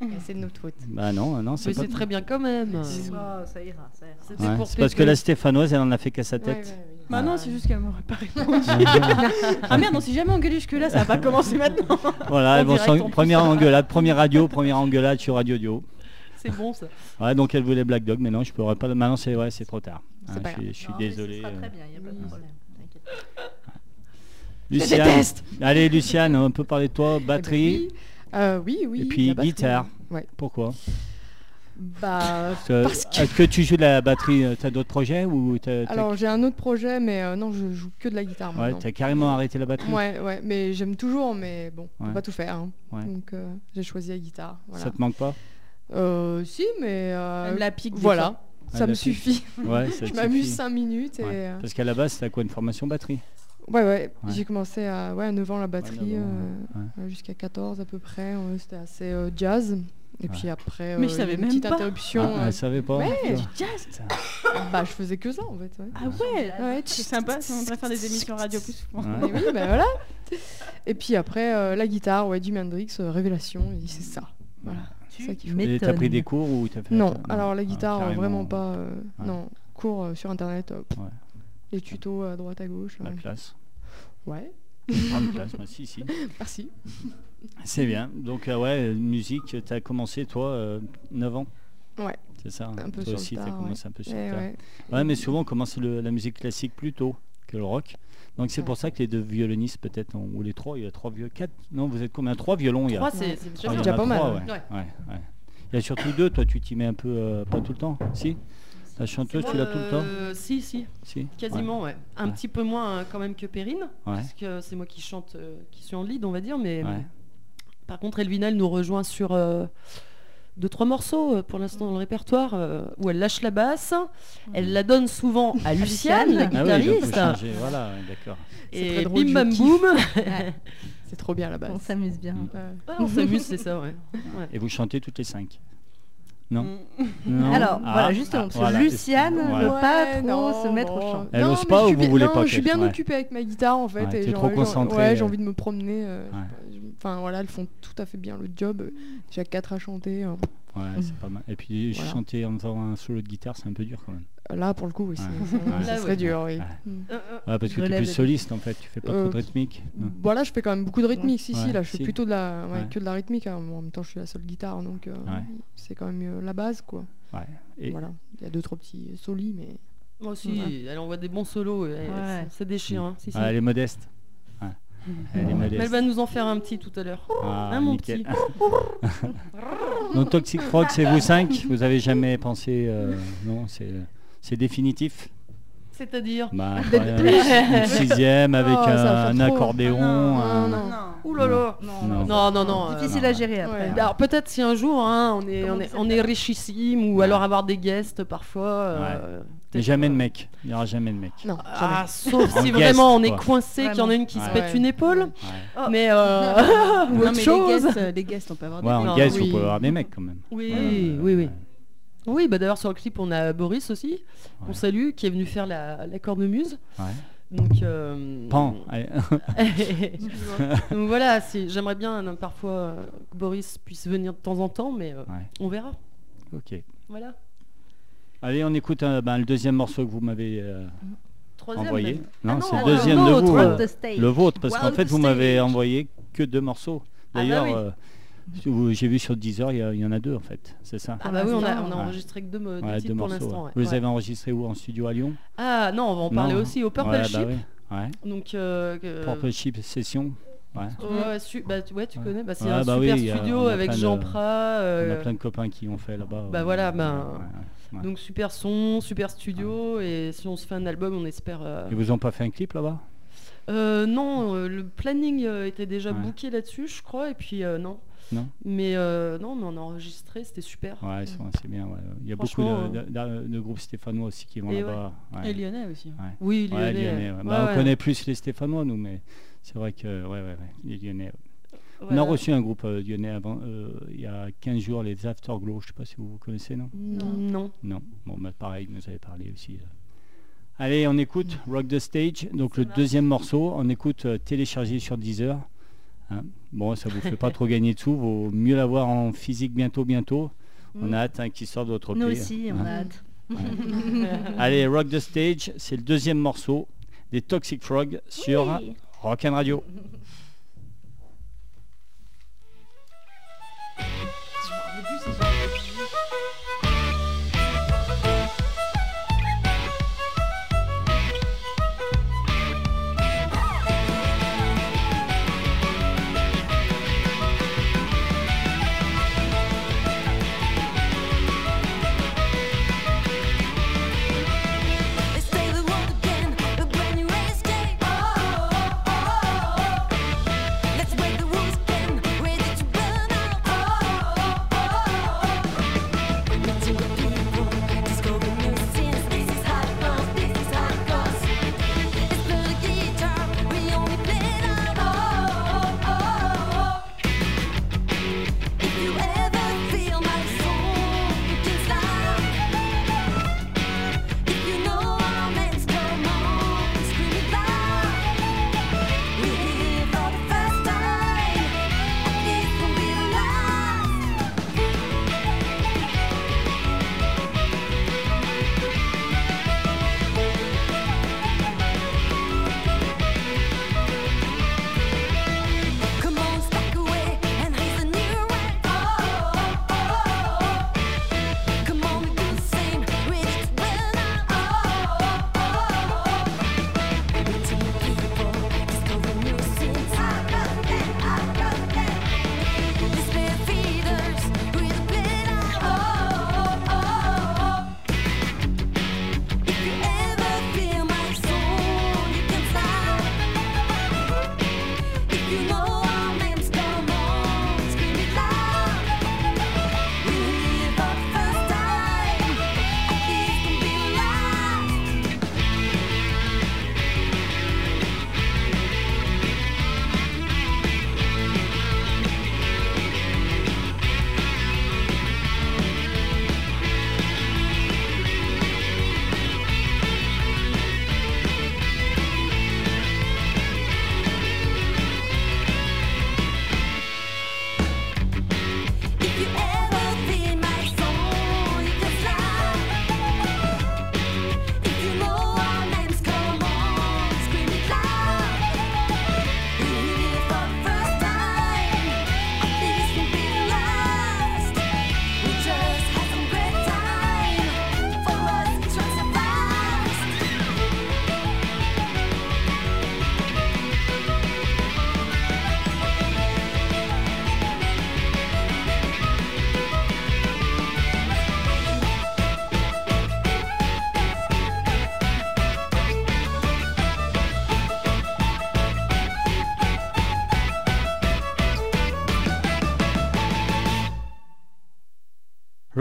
oui. C'est de notre faute. Bah non, non, c'est Mais pas. c'est très bien quand même. Ah, ça ira, ça ira. C'était Ouais, pour c'est parce que la Stéphanoise, elle en a fait qu'à sa Ouais, tête. ouais, ouais. Bah non, c'est juste qu'elle m'aurait pas répondu. ah merde, on s'est jamais engueulé jusque là, ça va pas commencer maintenant. Voilà, direct, plus. première engueulade, première radio, première engueulade sur Radio Dio. C'est bon ça. Ouais, donc elle voulait Black Dog, mais non, je pourrais pas. Maintenant, c'est ouais, c'est trop tard. Hein, pas je suis, je suis Non, désolé. Sera euh. très bien, il n'y a pas de problème. Luciane. Allez, Luciane, on peut parler de toi, batterie, oui. Euh, oui, oui. et puis la batterie. guitare. Ouais. Pourquoi? Bah, parce que- Est-ce que tu joues de la batterie euh, T'as d'autres projets ou t'as, t'as- alors j'ai un autre projet, mais euh, non, je joue que de la guitare ouais, maintenant. t'as carrément arrêté la batterie Ouais, ouais, mais j'aime toujours, mais bon, on Ouais. peut pas tout faire. hein. Ouais. Donc euh, j'ai choisi la guitare. Voilà. Ça te manque pas? Euh, si, mais euh, Elle me la pique voilà, ça me pique. suffit. Ouais, ça je m'amuse suffit. 5 minutes et Ouais. Parce qu'à la base, t'as quoi une formation batterie? Ouais, ouais, Ouais. j'ai commencé à, ouais, à 9 ans la batterie, ans, euh, jusqu'à 14 à peu près. C'était assez euh, jazz. Et Ouais. puis après, Mais euh, je il y a savais une même petite pas. interruption. Ah, euh, Elle savait pas Ouais. tu. Jazz bah, je faisais que ça en fait. ouais. Ah ouais Ouais, C'est sympa, ça, on devrait faire des émissions radio plus souvent. Ouais. Oui, bah voilà. Et puis après, euh, la guitare, ouais, Jimi Hendrix, euh, Révélation, et c'est ça. Voilà. C'est ça qu'il faut. Et t'as pris des cours ou t'as fait Non, alors la Ah, guitare, vraiment pas. euh, Ouais. Non, cours euh, sur internet, euh, pff, les tutos à droite à gauche. La euh, classe. Ouais, Grande classe, moi, si, si. merci. C'est bien. Donc, euh, ouais, musique, tu as commencé, toi, euh, 9 ans Ouais. C'est ça hein Un peu Toi sur aussi, tu as tard, commencé un peu sur Eh le tard. ouais. Ouais, mais souvent, on commence le- la musique classique plus tôt que le rock. Donc, c'est Ouais. pour ça que les deux violonistes, peut-être, ont- ou les trois, il y a trois vieux, quatre. Non, vous êtes combien? Trois violons, il y a. Trois, c'est Ouais. c'est Ah, déjà il y en bien. déjà a pas mal, trois, ouais. ouais. Ouais. Ouais, ouais. Il y a surtout deux, toi, tu t'y mets un peu, euh, pas tout le temps Si? La chanteuse, tu l'as tout le temps Euh, Si, si, Si quasiment, ouais. Un Ouais. petit peu moins hein, quand même que Perrine, Ouais. parce que c'est moi qui chante, euh, qui suis en lead, on va dire, mais Ouais. par contre, Elvina, elle nous rejoint sur euh, deux, trois morceaux euh, pour l'instant dans le répertoire, euh, où elle lâche la basse, elle la donne souvent à Luciane, la Ah oui, guitariste, voilà, d'accord. C'est et très drôle, bim bam boum, C'est trop bien la base. On s'amuse bien. Mm. Ouais. Ouais, on s'amuse, c'est ça, ouais. Ouais. Et vous chantez toutes les cinq. Non Non Alors, Ah, voilà, justement, ah, parce voilà. que Luciane ne veut pas Ouais, trop non, se mettre au chant. Elle Non, ose mais pas je ou suis vous bien- voulez non, pas Je suis bien ouais. occupée avec ma guitare en fait. Ouais, et trop concentrée, Ouais, euh. j'ai envie de me promener. Enfin voilà, elles font tout à fait bien le job. Déjà quatre à chanter. euh, Ouais, c'est pas mal. Et puis Voilà. chanter en faisant un solo de guitare, c'est un peu dur quand même. Là pour le coup, oui, c'est- Ouais. c'est- Ouais. dur. Oui. Ouais. Mm. Euh, euh, Ouais, parce que tu es plus soliste en fait, tu fais pas Euh, trop de rythmique. Voilà, je fais quand même beaucoup de rythmique. Si, si, là, je fais si. plutôt de la, ouais, Ouais. que de la rythmique. hein. En même temps, je suis la seule guitare, donc euh, Ouais. c'est quand même euh, la base, quoi. Ouais. Et Voilà, il y a deux trois petits solis, mais Moi aussi, Ouais. elle envoie des bons solos, et Ouais. c'est- c'est déchirant. hein, si, si. Ah, elle est modeste. Elle Mais va nous en faire un petit tout à l'heure. Ah, Hein, mon petit Donc Toxic Frog, c'est vous cinq Vous avez jamais pensé euh, Non, c'est c'est définitif. C'est-à-dire Bah, une sixième avec Oh, un, accordéon. Non, un- non, Ouh là là Non. Non, non, non. euh, Difficile non. à gérer après. Ouais. Alors peut-être si un jour hein, on est on on est, on est richissime ou Ouais. alors avoir des guests parfois. euh, jamais de mec. Il n'y aura jamais de mec. non, Ah, sauf si guest, vraiment on est coincé, qu'il y en a une qui se Ouais. pète une épaule. Ouais, Mais euh, ou Non, autre mais chose. les guests, euh, les guests, on peut avoir des Ouais, guests. en Non, guest, vous pouvez avoir des mecs quand même. Oui, oui, oui. Oui, bah d'ailleurs sur le clip on a Boris aussi, on Ouais. salue, qui est venu faire la, la cornemuse. Ouais. Donc, euh, Pan. Donc voilà, j'aimerais bien euh, parfois euh, que Boris puisse venir de temps en temps, mais euh, Ouais. on verra. Ok. Voilà. Allez, on écoute euh, ben, le deuxième morceau que vous m'avez euh, envoyé. même. Non, Ah c'est le euh, deuxième de vous. Euh. Le vôtre, parce qu'en fait, vous m'avez envoyé que deux morceaux. Ah bah D'ailleurs, oui. Euh, j'ai vu sur Deezer, il y, a- il y en a deux en fait. C'est ça Ah bah oui, on a, on a Ouais. enregistré que deux, deux Ouais, titres deux pour morceaux. l'instant. ouais. ouais. Vous les avez enregistrés où? En studio à Lyon? Ah non, on va en parler Non. aussi au Purple Ouais, bah Ship. Donc, euh, Purple Chip Session. Ouais. Ouais, su- bah, tu- ouais, tu Ouais. connais, bah, c'est Ouais, un bah super oui, studio a avec de- Jean Prat. On a euh, plein de copains qui ont fait là-bas. bah ouais. voilà, ben, Ouais, ouais, ouais. Donc super son, super studio, et si on se fait un album, on espère. euh, Ils vous ont pas fait un clip là-bas? Euh, non, euh, le planning euh, était déjà Ouais. booké là-dessus, je crois, et puis euh, non. Non Mais euh, non, mais on a enregistré, c'était super. Ouais, ils sont assez bien. ouais. Il y a beaucoup de, de- de- de groupes stéphanois aussi qui vont là-bas. ouais. Et lyonnais aussi. Ouais. Oui, Ouais, Lyonnais. Lyonnais, ouais. ouais, Bah, ouais. On connaît plus les Stéphanois, nous, mais c'est vrai que ouais, ouais, ouais, les Lyonnais. On a reçu un groupe euh, lyonnais avant, euh, il y a 15 jours, les Afterglow. Je sais pas si vous vous connaissez, non Non. non. Non. Bon, bah, pareil, vous nous avez parlé aussi. Allez, on écoute Rock the Stage. Donc le deuxième morceau, on écoute euh, téléchargé sur Deezer. Hein. Bon, ça vous fait pas trop gagner de sous. Vaut mieux l'avoir en physique bientôt, bientôt. On a hâte hein, qu'il sorte de votre Nous pays. aussi, on hein. a hâte. Allez, Rock the Stage, c'est le deuxième morceau des Toxic Frog sur Oui. Rock and Radio.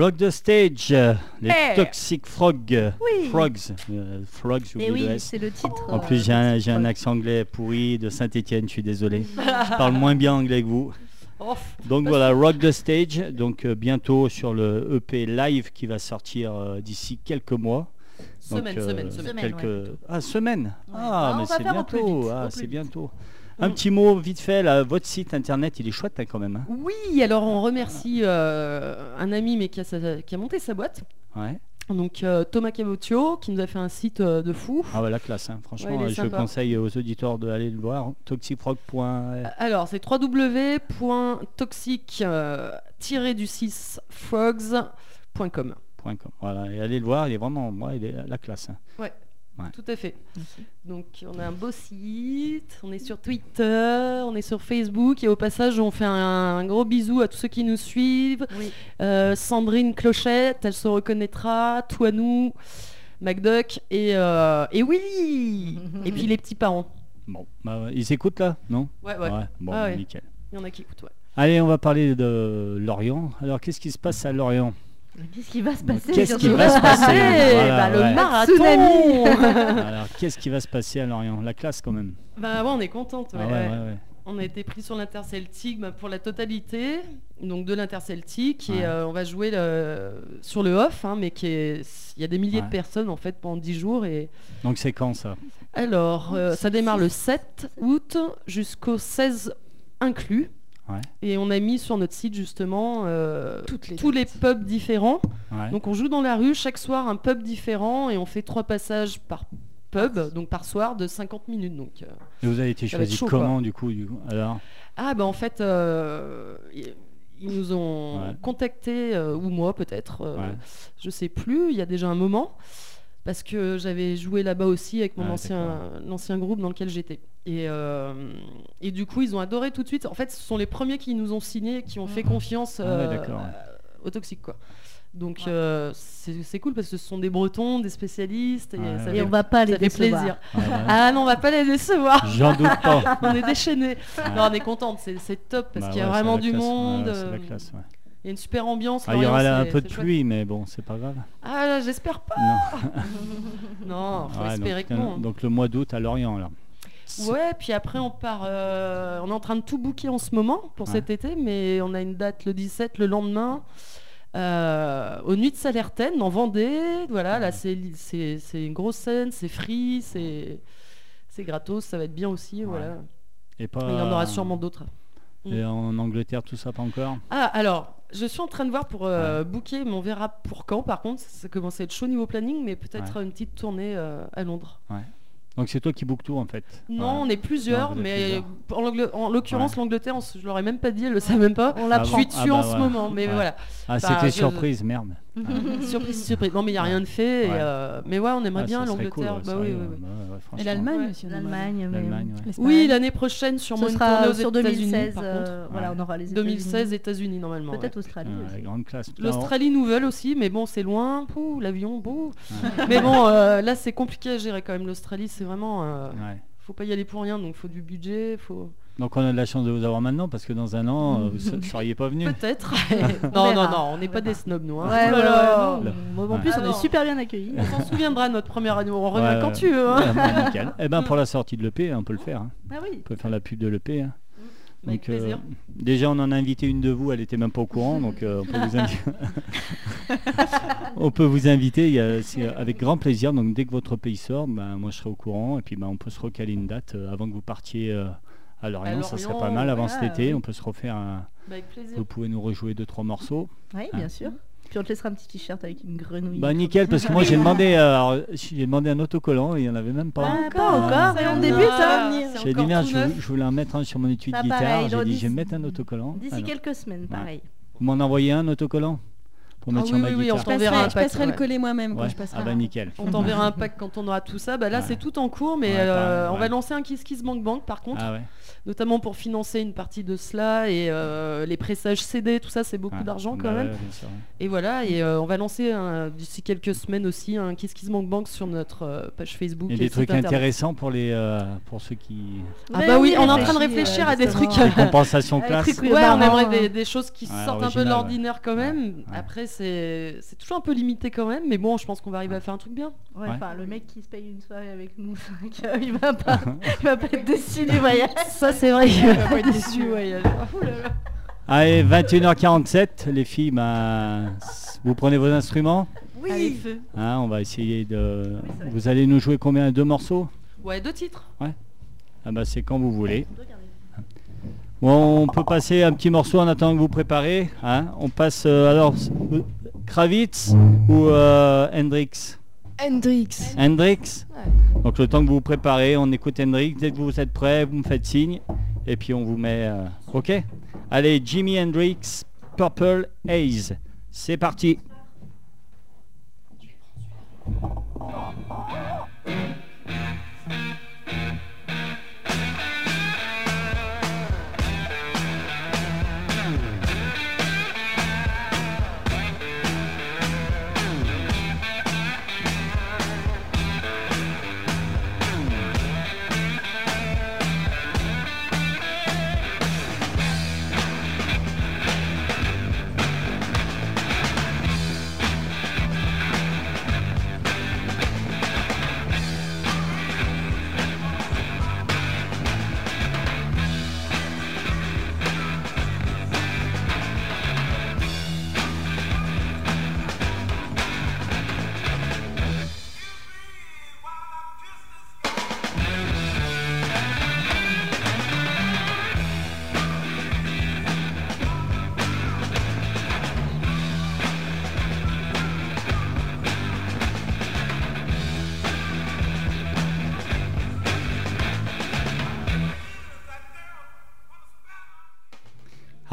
Rock the Stage, euh, les Eh. Toxic Frog. euh, Oui. Frogs. euh, frogs, le oui, c'est le titre. En plus, j'ai un, accent anglais pourri de Saint-Etienne, je suis désolé. je parle moins bien anglais que vous. Donc voilà, Rock the Stage, donc euh, bientôt sur le EP live qui va sortir euh, d'ici quelques mois. Donc, semaine, semaine, semaine. Quelques... Ah, semaine Ah, Ah, mais c'est bientôt. Ah, c'est bientôt. Un petit mot vite fait, là, votre site internet, il est chouette hein, quand même. hein. Oui, alors on remercie euh, un ami mais qui a, sa- qui a monté sa boîte. Ouais. Donc euh, Thomas Cabotio qui nous a fait un site euh, de fou. Ah ouais, la classe, hein. franchement, Ouais, il est je sympa. conseille aux auditeurs d'aller le voir. Toxifrog.fr. Alors c'est www.toxic-du6frogs.com. Point com. Voilà, et allez le voir, il est vraiment, ouais, il est la classe. hein. Tout à fait. Donc on a un beau site, on est sur Twitter, on est sur Facebook et au passage on fait un, un gros bisou à tous ceux qui nous suivent. Oui. Euh, Sandrine Clochette, elle se reconnaîtra, toi nous, MacDuck et, euh, et Willy Et puis les petits parents. Bon, bah, ouais, ils écoutent là, non? Ouais, ouais. Bon, Ah ouais. nickel. Il y en a qui écoutent, ouais. Allez, on va parler de Lorient. Alors, qu'est-ce qui se passe à Lorient? Qu'est-ce qui va se passer Qu'est-ce qui va se passer Voilà, bah, le ouais. marathon Alors, qu'est-ce qui va se passer à Lorient? La classe, quand même. Bah ouais, on est contente. ouais, Ah ouais, ouais. ouais, ouais. On a été pris sur l'interceltique bah, pour la totalité, donc de l'interceltique, Ouais. et euh, on va jouer le- sur le off, hein, mais qui est, il y a des milliers Ouais. de personnes en fait pendant 10 jours. Et Donc, c'est quand ça? Alors, euh, ça démarre le 7 août jusqu'au 16 inclus. Ouais. Et on a mis sur notre site justement euh, les tous les pubs différents. Ouais. Donc on joue dans la rue chaque soir un pub différent et on fait trois passages par pub, donc par soir de 50 minutes. Donc euh, Et vous avez été choisi chaud, comment, du coup, du coup Alors, Ah bah en fait, euh, ils- nous ont Ouais. contactés, euh, ou moi peut-être, euh, Ouais. je sais plus, il y a déjà un moment, parce que j'avais joué là-bas aussi avec mon Ah, ancien, l'ancien groupe dans lequel j'étais. Et, euh, et du coup, ils ont adoré tout de suite. En fait, ce sont les premiers qui nous ont signé, qui ont fait confiance Ah ouais, euh, d'accord. au toxique, quoi. Donc euh, c'est cool parce que ce sont des Bretons, des spécialistes, et Ouais, ça. Et fait, on va pas les décevoir. plaisir. ouais, ouais. Ah non, on va pas les décevoir. J'en doute pas. on est déchaînés. Ouais. Non, on est contente, c'est top parce Bah qu'il y a ouais, vraiment du classe. monde. Ouais, c'est la classe, ouais. Il y a une super ambiance. Ah, il y aura un peu de chouette. pluie, mais bon, c'est pas grave. Ah, là, j'espère pas. Non. Non, faut Ouais, espérer donc, que non. donc le mois d'août à Lorient, là. Ouais, puis après on part. euh, on est en train de tout booker en ce moment pour Ouais. cet été, mais on a une date le 17, le lendemain, euh, aux Nuits de Salertaine, en Vendée. Voilà, là c'est une grosse scène, c'est free, c'est c'est gratos, ça va être bien aussi. Voilà. Et pas. Il y en aura sûrement d'autres. Et en Angleterre, tout ça, pas encore? Ah, alors, je suis en train de voir pour euh, booker, mais on verra pour quand. Par contre, ça commence à être chaud niveau planning, mais peut-être une petite tournée euh, à Londres. Donc c'est toi qui book tout, en fait Non, Ouais. on est plusieurs, Non, mais plusieurs. en, l'occurrence, l'Angleterre, je leur ai même pas dit, elle le sait même pas. On Je l'apprend. suis dessus Ah bah en ce ouais. moment, mais Ouais. voilà. Ah, Bah, c'était je- surprise, merde. Surprise, surprise. Non, mais il n'y a rien de fait. et, euh, mais ouais, on aimerait Ah, bien ça serait cool, l'Angleterre. ouais, bah sérieux, oui, oui, ouais, oui. bah ouais, ouais, Et franchement. l'Allemagne Ouais. aussi. on aimerait L'Allemagne, mais- L'Allemagne, ouais. L'Espagne. Oui, l'année prochaine, sûrement Ce une tournée sera aux sur États-Unis, 2016. par euh, voilà, Ouais. on aura les contre. 2016, États-Unis. Normalement. Peut-être ouais. Australie Ouais, aussi. grande classe. L'Australie nous veulent aussi, mais bon, c'est loin. Pouh, l'avion, beau. Ouais. mais bon, euh, là, c'est compliqué à gérer quand même. L'Australie, c'est vraiment. euh, Ouais. faut pas y aller pour rien, donc faut du budget, faut. Donc on a de la chance de vous avoir maintenant parce que dans un an, euh, vous ne seriez pas venu. Peut-être. non, non, non, on n'est pas des snobs, nous. hein. Ouais, là non, En plus, Ah on non. est super bien accueillis. On s'en souviendra de notre première année. On revient Ouais, quand tu veux. hein. Nickel. Eh ben pour la sortie de l'EP, on peut le faire. hein. Ah oui. On peut faire la pub de l'EP. hein. Avec Donc, euh, plaisir. déjà, on en a invité une de vous, elle était même pas au courant, donc euh, on, peut vous on peut vous inviter il y a- c'est avec grand plaisir. Donc dès que votre pays sort, ben, moi je serai au courant et puis ben, on peut se recaler une date euh, avant que vous partiez à Lorient. ça serait pas mal avant voilà, cet été. oui. On peut se refaire un... Bah, avec. Vous pouvez nous rejouer deux trois morceaux. Oui, bien sûr. Puis on te laissera un petit t-shirt avec une grenouille. Bah nickel parce que moi j'ai demandé, euh, j'ai demandé un autocollant et il n'y en avait même pas. Ah, pas encore, mais on débute, ça va venir. c'est J'ai dit merde, je, voulais en mettre un sur mon étui de guitare. J'ai dit je vais mettre un autocollant. D'ici quelques semaines, pareil. Vous m'en envoyez un autocollant? Pour Ah mettre sur oui, ma oui, on Je t'enverra passerai, un je pack, passerai le collet moi-même quand je passerai. Ah bah nickel. On t'enverra un pack quand on aura tout ça. Bah là, Ouais. c'est tout en cours, mais euh, on va lancer un Kiss Kiss Bank Bank par contre, Ah ouais. notamment pour financer une partie de cela et euh, les pressages CD, tout ça, c'est beaucoup Ouais. d'argent Bah quand même. Et voilà, et euh, on va lancer d'ici quelques semaines aussi un Kiss Kiss Bank Bank sur notre euh, page Facebook. Et et des trucs internet. intéressants pour les euh, pour ceux qui Ah bah oui, on est en train de réfléchir euh, à des trucs. les compensations classe. Ouais, on aimerait hein. des, des choses qui Ouais, sortent un peu de l'ordinaire quand même. Ouais, ouais. Après, c'est c'est toujours un peu limité quand même, mais bon, je pense qu'on va arriver à faire un truc bien. Ouais, Ouais. le mec qui se paye une soirée avec nous, vrai qu'il va pas, il va pas être déçu du voyage. Ça, c'est vrai. Il va pas être déçu. Ouais, il a- Ouh là là. Allez, 21h47, les filles, bah, vous prenez vos instruments. Allez, feu. Hein, on va essayer de. Vous allez nous jouer combien? Deux morceaux? Ouais, deux titres. Ah bah c'est quand vous voulez. Bon, on peut passer un petit morceau en attendant que vous préparez. Hein on passe euh, alors euh, Kravitz ou euh, Hendrix? Hendrix. Hendrix? Donc le temps que vous vous préparez, on écoute Hendrix. Dès que vous êtes prêts, vous me faites signe. Et puis on vous met... euh, ok? Allez, Jimi Hendrix, Purple Haze. C'est parti.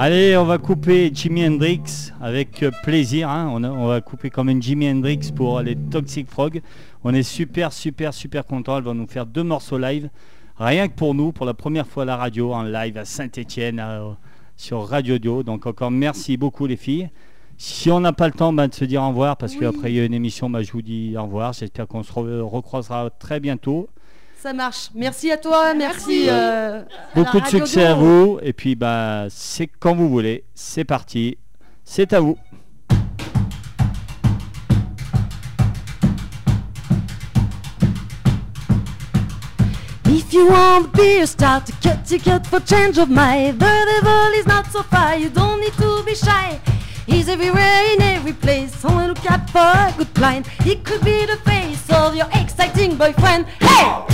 Allez, on va couper Jimi Hendrix avec euh, plaisir. hein. On, a- on va couper comme une Jimi Hendrix pour les Toxic Frog. On est super, super, super content. Elle va nous faire deux morceaux live. Rien que pour nous, pour la première fois à la radio, en live à Saint-Etienne, sur Radio Dio. Donc encore merci beaucoup les filles. Si on n'a pas le temps bah, de se dire au revoir, parce qu'après il y a une émission, bah, je vous dis au revoir. J'espère qu'on se re- recroisera très bientôt. Ça marche. Merci à toi, merci. euh, à la Beaucoup de succès à vous. Et puis bah c'est quand vous voulez. C'est parti. C'est à vous. If you want beer, start to cut ticket for change of mind. The devil is not so far, you don't need to be shy. He's everywhere in every place. Only look out for a good blind. He could be the face of your exciting boyfriend. Hey!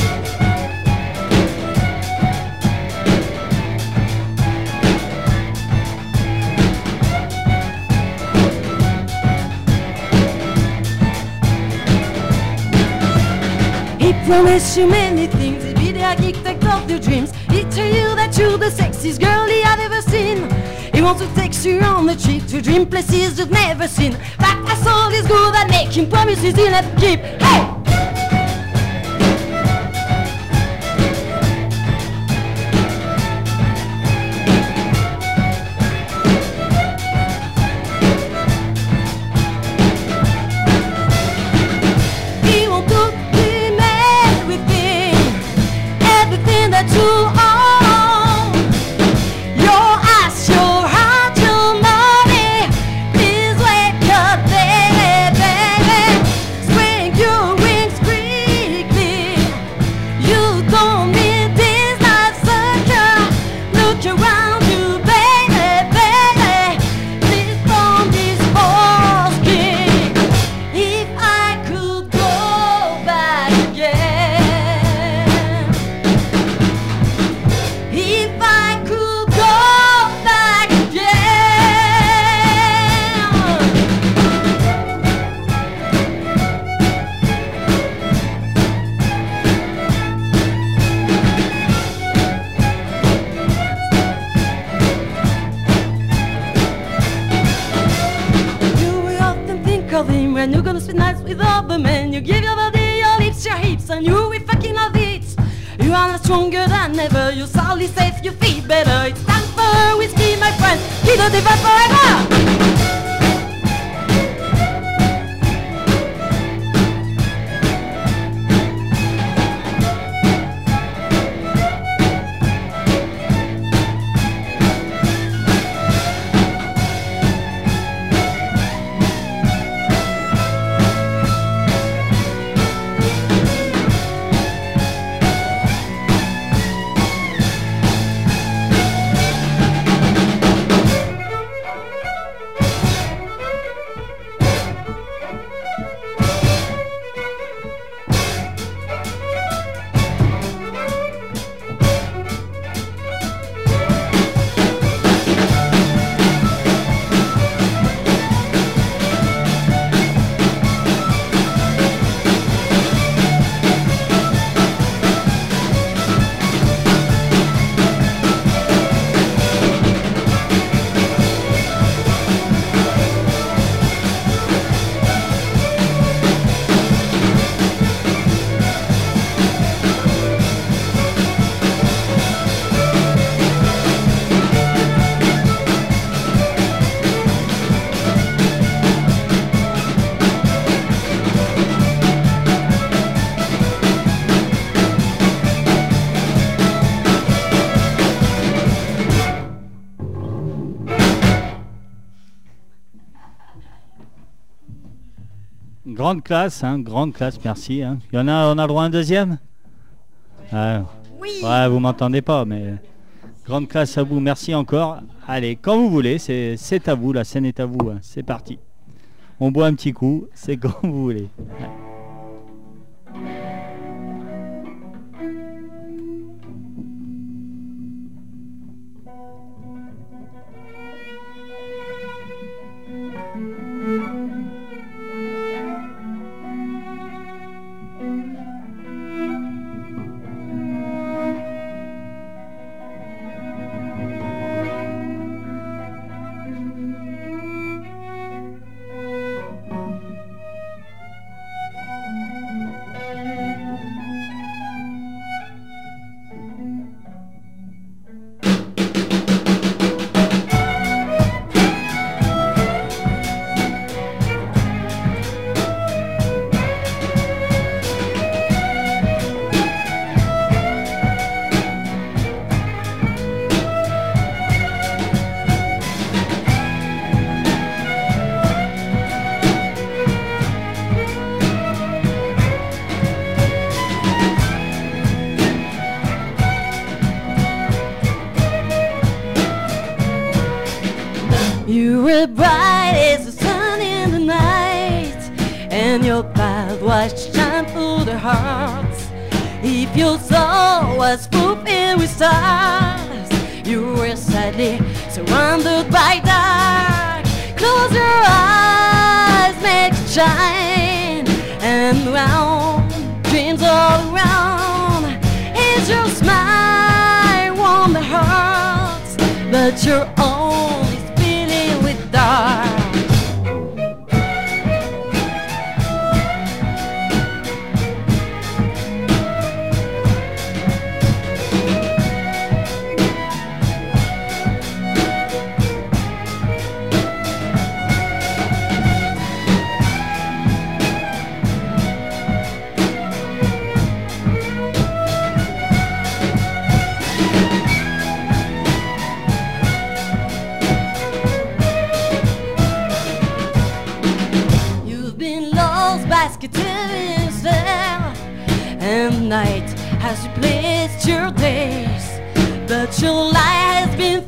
He promised you many things, he'd be the architect of your dreams. He'd tell you that you're the sexiest girl he had ever seen. He wants to take you on the trip to dream places you've never seen. But that's all he's good at making promises he'll never keep. Hey! Grande classe, hein, grande classe, merci. hein. Il y en a, on a le droit à un deuxième? Ah, Ouais, vous m'entendez pas, mais grande classe à vous, merci encore. Allez, quand vous voulez, c'est c'est à vous, la scène est à vous, hein. c'est parti. On boit un petit coup, c'est quand vous voulez. Ouais. Basketing yourself And night has replaced your days But your light has been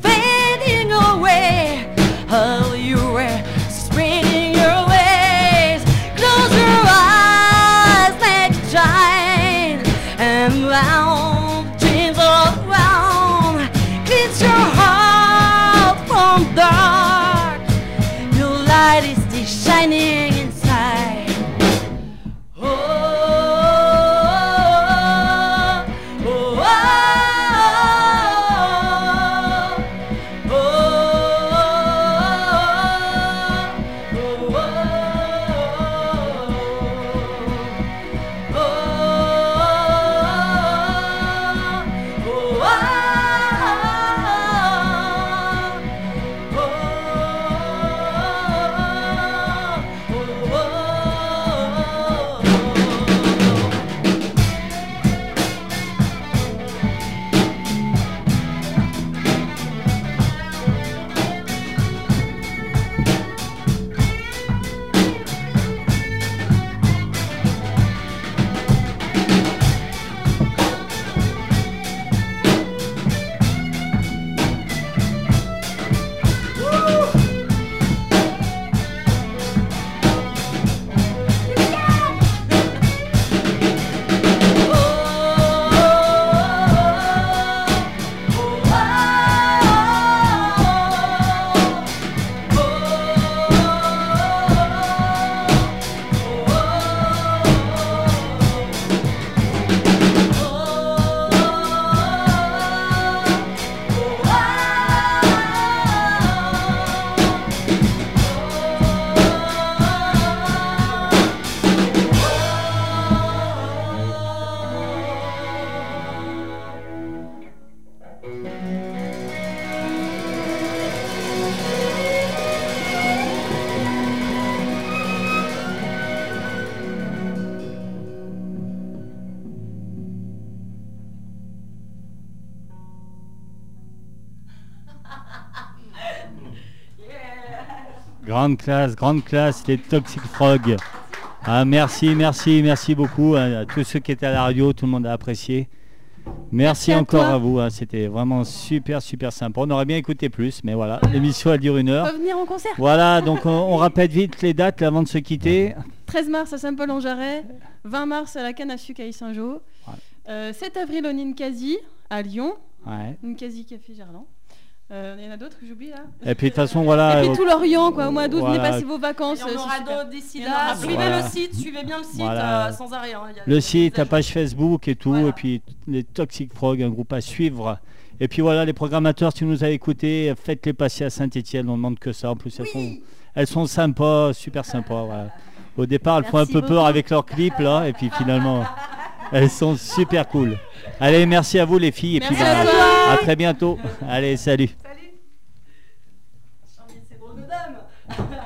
Grande classe, grande classe, les Toxic Frog. Ah, merci, merci, merci beaucoup à, à tous ceux qui étaient à la radio, tout le monde a apprécié. Merci, encore à vous, hein, c'était vraiment super, super sympa. On aurait bien écouté plus, mais voilà, l'émission elle dure une heure. Revenir en concert. Voilà, donc on, on rappelle vite les dates avant de se quitter. 13 mars à Saint-Paul-en-Jarret, 20 mars à la canne à sucre à Issingeau, Voilà. euh, 7 avril au Ninkasi à Lyon, Ouais. Ninkasi Café Gerland. Euh, Il y en a d'autres que j'oublie là Et puis de toute façon, voilà. Et puis euh, tout l'Orient, quoi, au mois d'août, venez Voilà. passer vos vacances. Il y en aura c'est super. d'autres d'ici Il y en là. aura Suivez Voilà. le site, suivez bien le site Voilà. euh, sans arrêt. hein. Il y a le site, ta page Facebook et tout, Voilà. et puis les Toxic Frog, un groupe à suivre. Et puis voilà, les programmateurs, si vous nous avez écoutés, faites-les passer à Saint-Etienne, on ne demande que ça. En plus, elles, sont, elles sont sympas, super sympas. voilà. Au départ, elles font un peu peur avec leurs clips, là, et puis finalement, elles sont super cool. Allez, merci à vous les filles, et puis Merci à bah, toi. à très bientôt. Allez, salut. Salut.